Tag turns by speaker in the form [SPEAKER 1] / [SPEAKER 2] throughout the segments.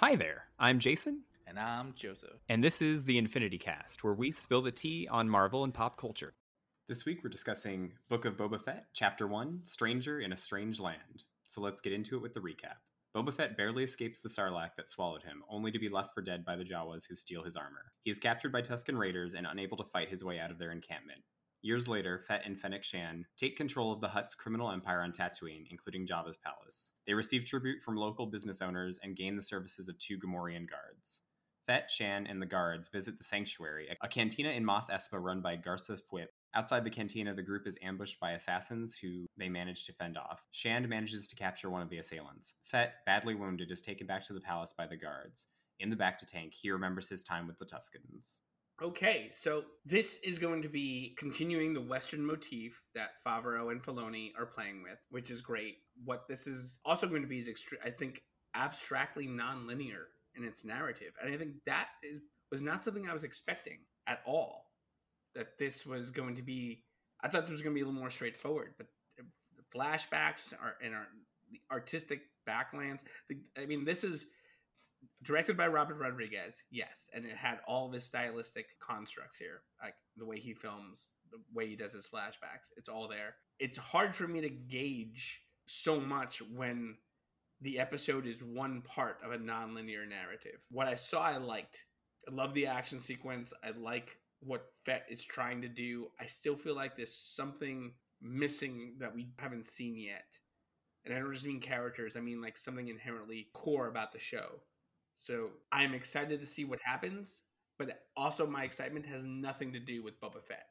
[SPEAKER 1] Hi there, I'm Jason,
[SPEAKER 2] And I'm Joseph.
[SPEAKER 1] and this is the Infinity Cast, where we spill the tea on Marvel and pop culture. This week we're discussing Book of Boba Fett, Chapter 1 Stranger in a Strange Land. So let's get into it with the recap. Boba Fett barely escapes the Sarlacc that swallowed him, only to be left for dead by the Jawas who steal his armor. He is captured by Tusken Raiders and unable to fight his way out of their encampment. Years later, Fett and Fennec Shand take control of the Hutt's criminal empire on Tatooine, including Jabba's palace. They receive tribute from local business owners and gain the services of two Gamorrean guards. Fett, Shand, and the guards visit the Sanctuary, a cantina in Mos Espa run by Garsa Fwip. Outside the cantina, the group is ambushed by assassins who they manage to fend off. Shand manages to capture one of the assailants. Fett, badly wounded, is taken bacta the palace by the guards. In the back to tank, he remembers his time with the Tuskens.
[SPEAKER 3] Okay, so this is going to be continuing the Western motif that Favreau and Filoni are playing with, which is great. What this is also going to be is, extre- I think, abstractly non-linear in its narrative, and I think that is, was not something I was expecting at all. That this was going to be, I thought this was going to be a little more straightforward, but the flashbacks are and our artistic backlands. The, I mean, this is directed by Robert Rodriguez, yes, and it had all of his stylistic constructs here, like the way he films, the way he does his flashbacks. It's all there. It's hard for me to gauge so much when the episode is one part of a non-linear narrative. What I saw, I liked. I love the action sequence. I like what Fett is trying to do. I still feel like there's something missing that we haven't seen yet. And I don't just mean characters, I mean like something inherently core about the show. So I'm excited to see what happens, but also my excitement has nothing to do with Boba Fett.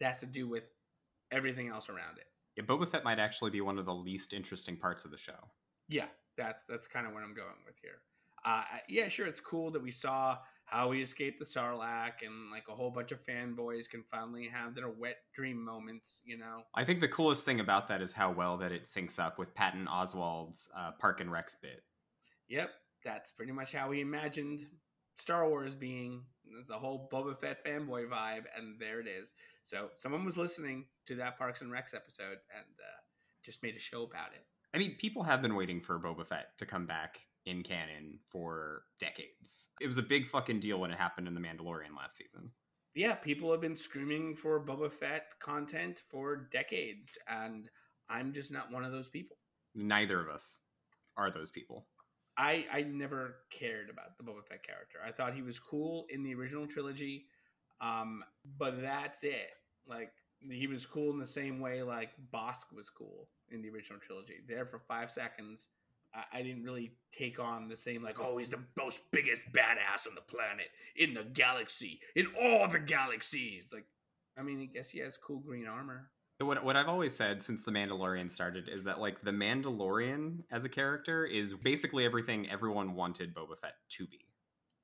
[SPEAKER 3] It has to do with everything else around it.
[SPEAKER 1] Yeah, Boba Fett might actually be one of the least interesting parts of the show.
[SPEAKER 3] Yeah, that's that's kind of what I'm going with here. Uh, yeah, sure, it's cool that we saw how he escaped the Sarlacc, and like a whole bunch of fanboys can finally have their wet dream moments. You know,
[SPEAKER 1] I think the coolest thing about that is how well that it syncs up with Patton Oswalt's uh, Parks and Rec bit.
[SPEAKER 3] Yep, that's pretty much how he imagined Star Wars being the whole Boba Fett fanboy vibe, and there it is. So someone was listening to that Parks and Recs episode and uh, just made a show about it.
[SPEAKER 1] I mean, people have been waiting for Boba Fett to come back in canon for decades. It was a big fucking deal when it happened in The Mandalorian last season.
[SPEAKER 3] Yeah, people have been screaming for Boba Fett content for decades, and I'm just not one of those people.
[SPEAKER 1] Neither of us are those people.
[SPEAKER 3] I I never cared about the Boba Fett character. I thought he was cool in the original trilogy, um, but that's it. Like he was cool in the same way like Bossk was cool in the original trilogy. There for five seconds, I, I didn't really take on the same like oh he's the most biggest badass on the planet in the galaxy in all the galaxies. Like I mean, I guess he has cool green armor.
[SPEAKER 1] What, what I've always said since The Mandalorian started is that, like, The Mandalorian as a character is basically everything everyone wanted Boba Fett to be.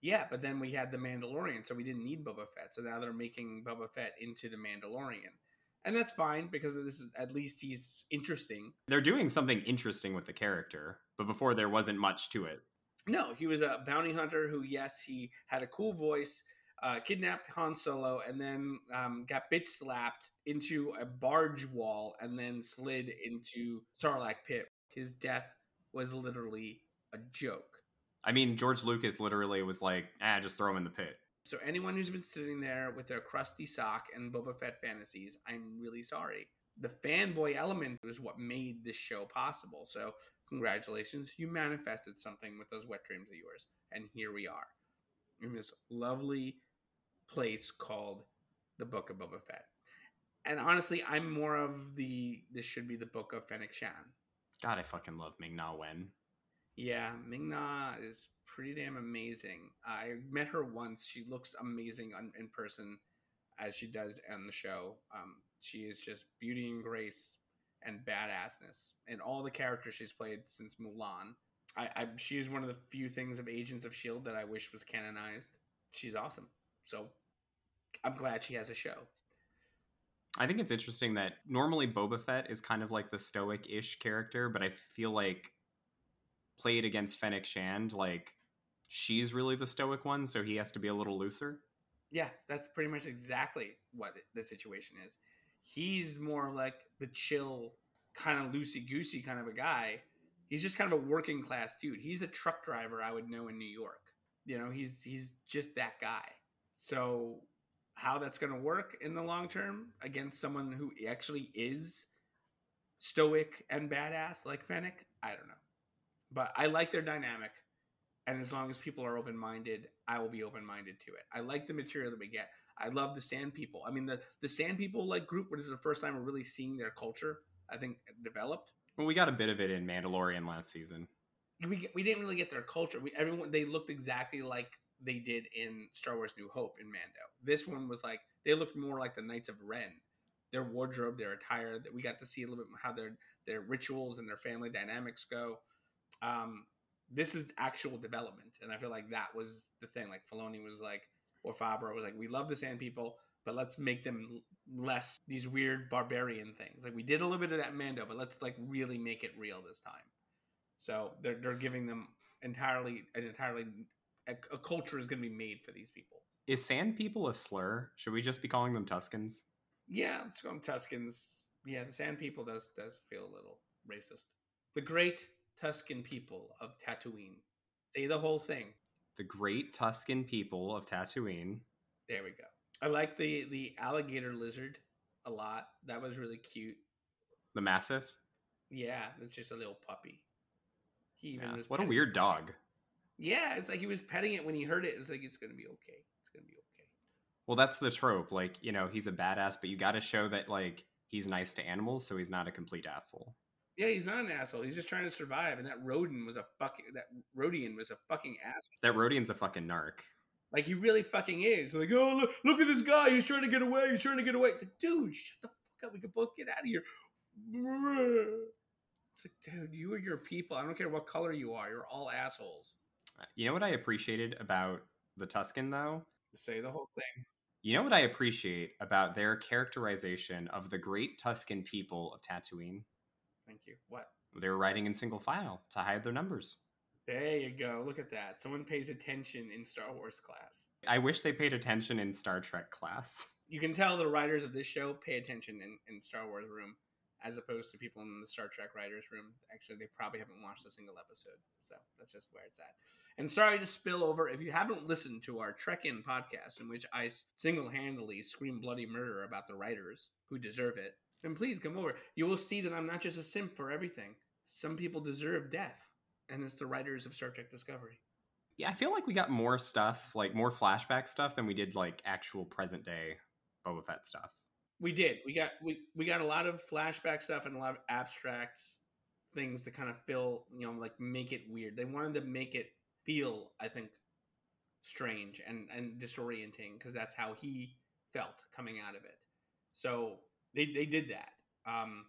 [SPEAKER 3] Yeah, but then we had the Mandalorian, so we didn't need Boba Fett. So now they're making Boba Fett into the Mandalorian, and that's fine because this is at least he's interesting.
[SPEAKER 1] They're doing something interesting with the character, but before there wasn't much to it.
[SPEAKER 3] No, he was a bounty hunter who, yes, he had a cool voice, uh, kidnapped Han Solo, and then um, got bitch slapped into a barge wall, and then slid into Sarlacc pit. His death was literally a joke.
[SPEAKER 1] I mean, George Lucas literally was like, ah, just throw him in the pit.
[SPEAKER 3] So anyone who's been sitting there with their crusty sock and Boba Fett fantasies, I'm really sorry. The fanboy element was what made this show possible. So congratulations, you manifested something with those wet dreams of yours, and here we are in this lovely place called the Book of Boba Fett. And honestly, I'm more of the this should be the Book of Fennec Shand.
[SPEAKER 1] God, I fucking love Ming Na Wen.
[SPEAKER 3] Yeah, Ming Na is pretty damn amazing. I met her once. She looks amazing on, in person as she does on the show. Um, she is just beauty and grace and badassness in all the characters she's played since Mulan. I, I she's one of the few things of Agents of Shield that I wish was canonized. She's awesome. So I'm glad she has a show.
[SPEAKER 1] I think it's interesting that normally Boba Fett is kind of like the stoic ish character, but I feel like played against Fennec Shand, like she's really the stoic one, so he has to be a little looser.
[SPEAKER 3] Yeah, that's pretty much exactly what the situation is. He's more like the chill, kind of loosey goosey kind of a guy. He's just kind of a working class dude. He's a truck driver I would know in New York. You know, he's he's just that guy. So how that's going to work in the long term against someone who actually is stoic and badass like Fennec, I don't know. But I like their dynamic. And as long as people are open minded, I will be open minded to it. I like the material that we get. I love the Sand People. I mean, the the Sand People like group. This is the first time we're really seeing their culture. I think developed.
[SPEAKER 1] Well, we got a bit of it in Mandalorian last season.
[SPEAKER 3] We we didn't really get their culture. We everyone they looked exactly like they did in Star Wars New Hope in Mando. This one was like they looked more like the Knights of Ren. Their wardrobe, their attire, that we got to see a little bit how their their rituals and their family dynamics go. Um, this is actual development, and I feel like that was the thing. Like Filoni was like, or Favreau was like, we love the Sand People, but let's make them less these weird barbarian things. Like we did a little bit of that Mando, but let's like really make it real this time. So they're they're giving them entirely an entirely a, a culture is going to be made for these people.
[SPEAKER 1] Is Sand People a slur? Should we just be calling them Tuskens?
[SPEAKER 3] Yeah, let's call them Tuskens. Yeah, the Sand People does does feel a little racist. The great Tusken people of Tatooine. Say the whole thing.
[SPEAKER 1] The great Tusken people of Tatooine.
[SPEAKER 3] There we go. I like the the alligator lizard a lot. That was really cute.
[SPEAKER 1] The massive.
[SPEAKER 3] Yeah, it's just a little puppy.
[SPEAKER 1] He even yeah. what a weird dog.
[SPEAKER 3] Yeah, it's like he was petting it when he heard it. It's like it's gonna be okay. It's gonna be okay.
[SPEAKER 1] Well, that's the trope. Like you know, he's a badass, but you got to show that like he's nice to animals, so he's not a complete asshole.
[SPEAKER 3] Yeah, he's not an asshole. He's just trying to survive. And that Rodian was a fucking that Rodian was a fucking asshole.
[SPEAKER 1] That Rodian's a fucking narc.
[SPEAKER 3] Like he really fucking is. Like, oh look, look at this guy. He's trying to get away. He's trying to get away. Dude, shut the fuck up. We can both get out of here. It's like, dude, you are your people. I don't care what color you are. You're all assholes.
[SPEAKER 1] You know what I appreciated about the Tusken though?
[SPEAKER 3] Say the whole thing.
[SPEAKER 1] You know what I appreciate about their characterization of the great Tusken people of Tatooine?
[SPEAKER 3] Thank you. What?
[SPEAKER 1] They were riding in single file to hide their numbers.
[SPEAKER 3] There you go. Look at that. Someone pays attention in Star Wars class.
[SPEAKER 1] I wish they paid attention in Star Trek class.
[SPEAKER 3] You can tell the writers of this show pay attention in, in Star Wars room as opposed to people in the Star Trek writers room. Actually, they probably haven't watched a single episode. So that's just where it's at. And sorry to spill over if you haven't listened to our Trek In podcast, in which I single handedly scream bloody murder about the writers who deserve it then please come over. You will see that I'm not just a simp for everything. Some people deserve death, and it's the writers of Star Trek Discovery.
[SPEAKER 1] Yeah, I feel like we got more stuff, like more flashback stuff, than we did like actual present day Boba Fett stuff.
[SPEAKER 3] We did. We got we we got a lot of flashback stuff and a lot of abstract things to kind of fill, you know, like make it weird. They wanted to make it feel, I think, strange and and disorienting because that's how he felt coming out of it. So they they did that. Um,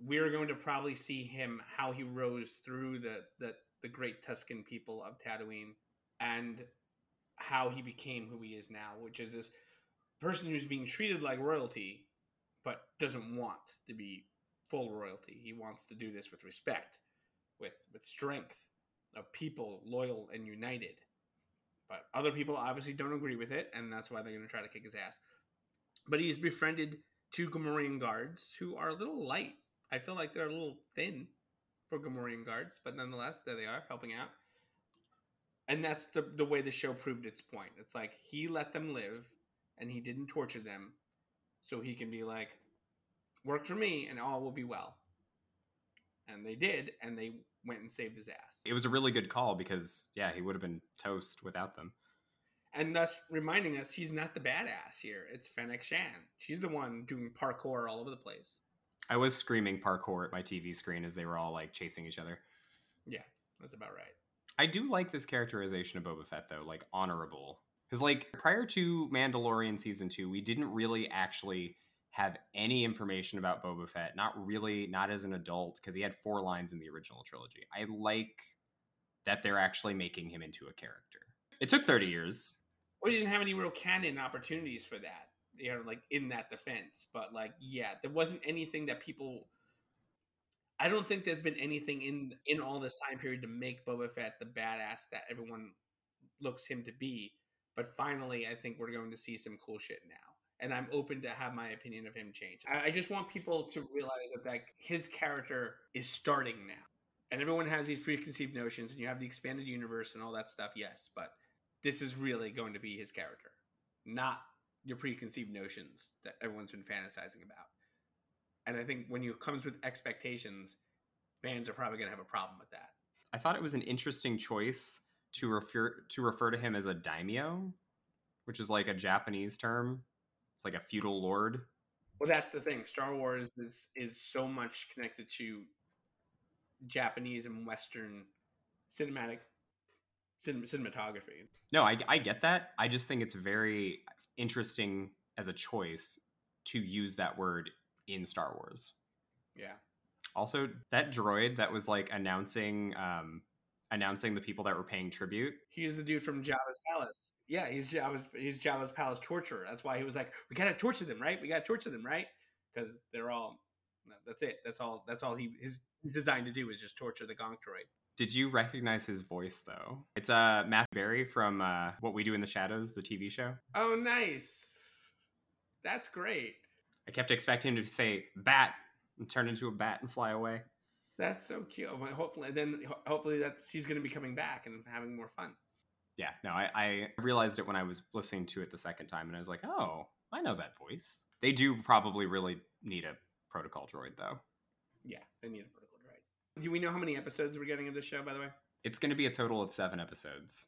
[SPEAKER 3] we're going to probably see him how he rose through the the the great Tusken people of Tatooine and how he became who he is now, which is this person who's being treated like royalty, but doesn't want to be full royalty. He wants to do this with respect, with with strength of people loyal and united. But other people obviously don't agree with it, and that's why they're going to try to kick his ass. But he's befriended two Gamorrean guards who are a little light. I feel like they're a little thin for Gamorrean guards, but nonetheless, there they are helping out. And that's the, the way the show proved its point. It's like he let them live and he didn't torture them so he can be like, work for me and all will be well. And they did, and they went and saved his ass.
[SPEAKER 1] It was a really good call because, yeah, he would have been toast without them
[SPEAKER 3] and thus reminding us he's not the badass here. It's Fennec shand She's the one doing parkour all over the place.
[SPEAKER 1] I was screaming parkour at my TV screen as they were all like chasing each other.
[SPEAKER 3] Yeah, that's about right.
[SPEAKER 1] I do like this characterization of Boba Fett though, like honorable. Because like prior to Mandalorian season two, we didn't really actually have any information about Boba Fett. Not really, not as an adult, because he had four lines in the original trilogy. I like that they're actually making him into a character. It took 30 years
[SPEAKER 3] you didn't have any real canon opportunities for that you know like in that defense but like yeah there wasn't anything that people i don't think there's been anything in in all this time period to make boba fett the badass that everyone looks him to be but finally i think we're going to see some cool shit now and i'm open to have my opinion of him change i, I just want people to realize that like his character is starting now and everyone has these preconceived notions, and you have the expanded universe and all that stuff. Yes, but this is really going to be his character, not your preconceived notions that everyone's been fantasizing about. And I think when you comes with expectations, fans are probably going to have a problem with that.
[SPEAKER 1] I thought it was an interesting choice to refer to refer to him as a daimyo, which is like a Japanese term. It's like a feudal lord.
[SPEAKER 3] Well, that's the thing. Star Wars is is so much connected to Japanese and Western cinematic cin- cinematography.
[SPEAKER 1] No, I, I get that. I just think it's very interesting as a choice to use that word in Star Wars.
[SPEAKER 3] Yeah.
[SPEAKER 1] Also, that droid that was like announcing um announcing the people that were paying tribute.
[SPEAKER 3] He's the dude from Jabba's palace. Yeah, he's Jabba's he's Jabba's palace torturer. That's why he was like, "We gotta torture them, right? We gotta torture them, right?" Because they're all. That's it. That's all. That's all he his he's designed to do is just torture the Gonk droid.
[SPEAKER 1] Did you recognize his voice though? It's uh Matthew Berry from uh, What We Do in the Shadows, the TV show.
[SPEAKER 3] Oh, nice. That's great.
[SPEAKER 1] I kept expecting him to say "bat" and turn into a bat and fly away.
[SPEAKER 3] That's so cute. Oh, well, Hopefully, then hopefully that she's going to be coming back and having more fun.
[SPEAKER 1] Yeah, no, I, I realized it when I was listening to it the second time, and I was like, oh, I know that voice. They do probably really need a protocol droid, though.
[SPEAKER 3] Yeah, they need a protocol droid. Do we know how many episodes we're getting of this show? By the way,
[SPEAKER 1] It's going to be a total of seven episodes.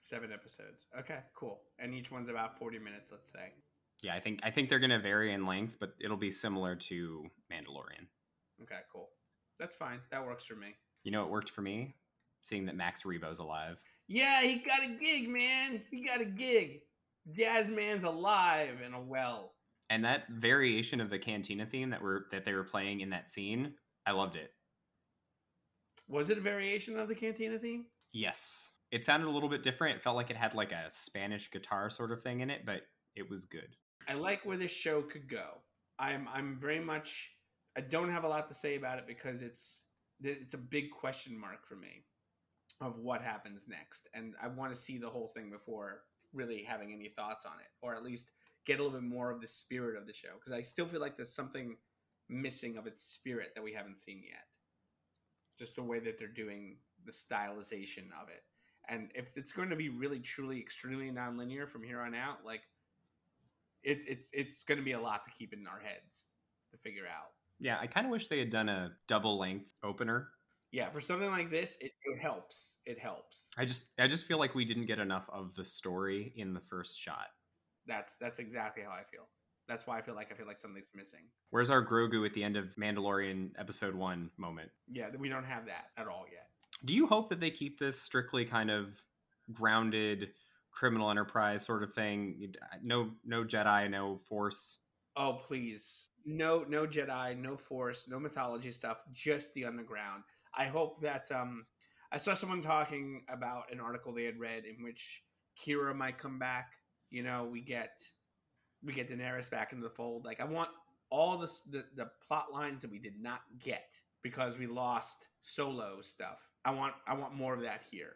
[SPEAKER 3] seven episodes. Okay, cool. And each one's about forty minutes, let's say.
[SPEAKER 1] Yeah, I think I think they're going to vary in length, but it'll be similar to Mandalorian.
[SPEAKER 3] Okay, cool. That's fine. That works for me.
[SPEAKER 1] You know, it worked for me seeing that Max Rebo's alive.
[SPEAKER 3] Yeah, he got a gig, man. He got a gig. Jazzman's alive and a well.
[SPEAKER 1] And that variation of the Cantina theme that were that they were playing in that scene, I loved it.
[SPEAKER 3] Was it a variation of the Cantina theme?
[SPEAKER 1] Yes. It sounded a little bit different. It felt like it had like a Spanish guitar sort of thing in it, but it was good.
[SPEAKER 3] I like where this show could go. I'm I'm very much I don't have a lot to say about it because it's it's a big question mark for me of what happens next and I want to see the whole thing before really having any thoughts on it or at least get a little bit more of the spirit of the show because I still feel like there's something missing of its spirit that we haven't seen yet. Just the way that they're doing the stylization of it. And if it's going to be really truly extremely nonlinear from here on out, like it, it's it's going to be a lot to keep in our heads to figure out.
[SPEAKER 1] Yeah, I kind of wish they had done a double length opener.
[SPEAKER 3] Yeah, for something like this, it, it helps. It helps.
[SPEAKER 1] I just I just feel like we didn't get enough of the story in the first shot.
[SPEAKER 3] That's that's exactly how I feel. That's why I feel like I feel like something's missing.
[SPEAKER 1] Where's our Grogu at the end of Mandalorian episode 1 moment?
[SPEAKER 3] Yeah, we don't have that at all yet.
[SPEAKER 1] Do you hope that they keep this strictly kind of grounded criminal enterprise sort of thing? No no Jedi, no force.
[SPEAKER 3] Oh please, no no Jedi, no Force, no mythology stuff, just the underground. I hope that um, I saw someone talking about an article they had read in which Qi'ra might come back. You know, we get we get Daenerys back into the fold. Like I want all the the, the plot lines that we did not get because we lost Solo stuff. I want I want more of that here.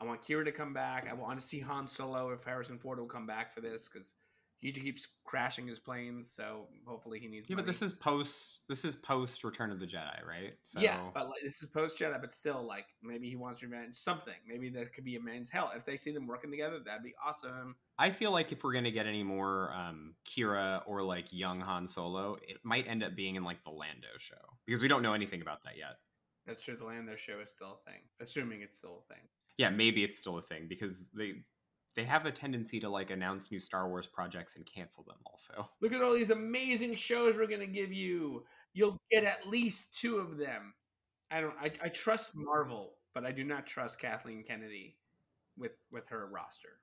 [SPEAKER 3] I want Qi'ra to come back. I want to see Han Solo if Harrison Ford will come back for this because he keeps crashing his planes. So hopefully he needs.
[SPEAKER 1] Yeah, but this is post this is post Return of the Jedi, right? So
[SPEAKER 3] Yeah, but like, this is post Jedi, but still, like maybe he wants revenge. Something. Maybe there could be a man's hell. If they see them working together, that'd be awesome.
[SPEAKER 1] I feel like if we're gonna get any more um, Qi'ra or like young Han Solo, it might end up being in like the Lando show because we don't know anything about that yet.
[SPEAKER 3] That's true. The Lando show is still a thing, assuming it's still a thing.
[SPEAKER 1] Yeah, maybe it's still a thing because they they have a tendency to like announce new Star Wars projects and cancel them. Also,
[SPEAKER 3] Look at all these amazing shows we're gonna give you. You'll get at least two of them. I don't. I, I trust Marvel, but I do not trust Kathleen Kennedy with with her roster.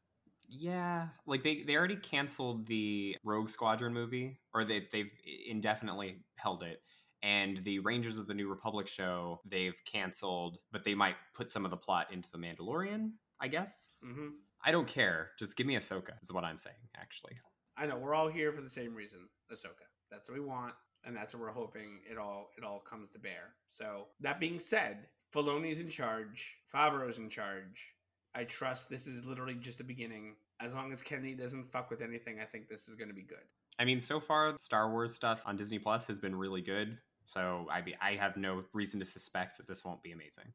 [SPEAKER 1] yeah, like they they already canceled the Rogue Squadron movie, or they they've indefinitely held it. And the Rangers of the New Republic show they've canceled, but they might put some of the plot into the Mandalorian. I guess.
[SPEAKER 3] hmm
[SPEAKER 1] I don't care. Just give me Ahsoka. Is what I'm saying. Actually,
[SPEAKER 3] I know we're all here for the same reason, Ahsoka. That's what we want, and that's what we're hoping it all it all comes to bear. So that being said, Filoni's in charge, Favreau's in charge. I trust this is literally just the beginning. As long as Kennedy doesn't fuck with anything, I think this is going to be good.
[SPEAKER 1] I mean, so far Star Wars stuff on Disney Plus has been really good. So I be I have no reason to suspect that this won't be amazing.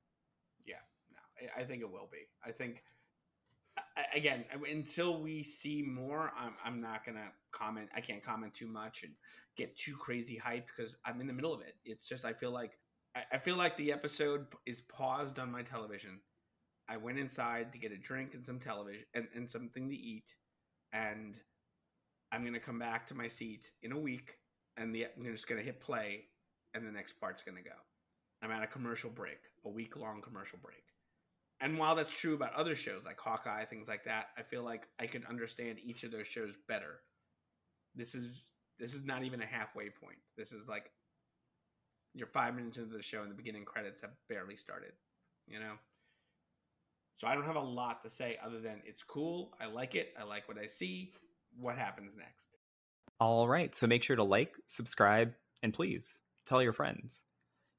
[SPEAKER 3] Yeah, no, I think it will be. I think again uh, until we see more, I'm I'm not gonna comment. I can't comment too much and get too crazy hype because I'm in the middle of it. It's just I feel like I feel like the episode is paused on my television. I went inside to get a drink and some television and, and something to eat, and I'm gonna come back to my seat in a week, and the I'm just gonna hit play, and the next part's gonna go. I'm at a commercial break, a week long commercial break. And while that's true about other shows like Hawkeye, things like that, I feel like I could understand each of those shows better. This is this is not even a halfway point. This is like you're five minutes into the show and the beginning credits have barely started. You know? So I don't have a lot to say other than it's cool. I like it. I like what I see. What happens next?
[SPEAKER 1] All right. So make sure to like, subscribe, and please tell your friends.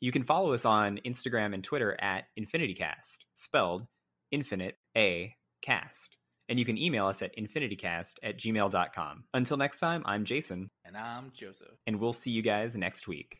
[SPEAKER 1] You can follow us on Instagram and Twitter at InfinityCast, spelled infinite A cast. And you can email us at infinitycast at gmail.com. Until next time, I'm Jason.
[SPEAKER 3] And I'm Joseph.
[SPEAKER 1] And we'll see you guys next week.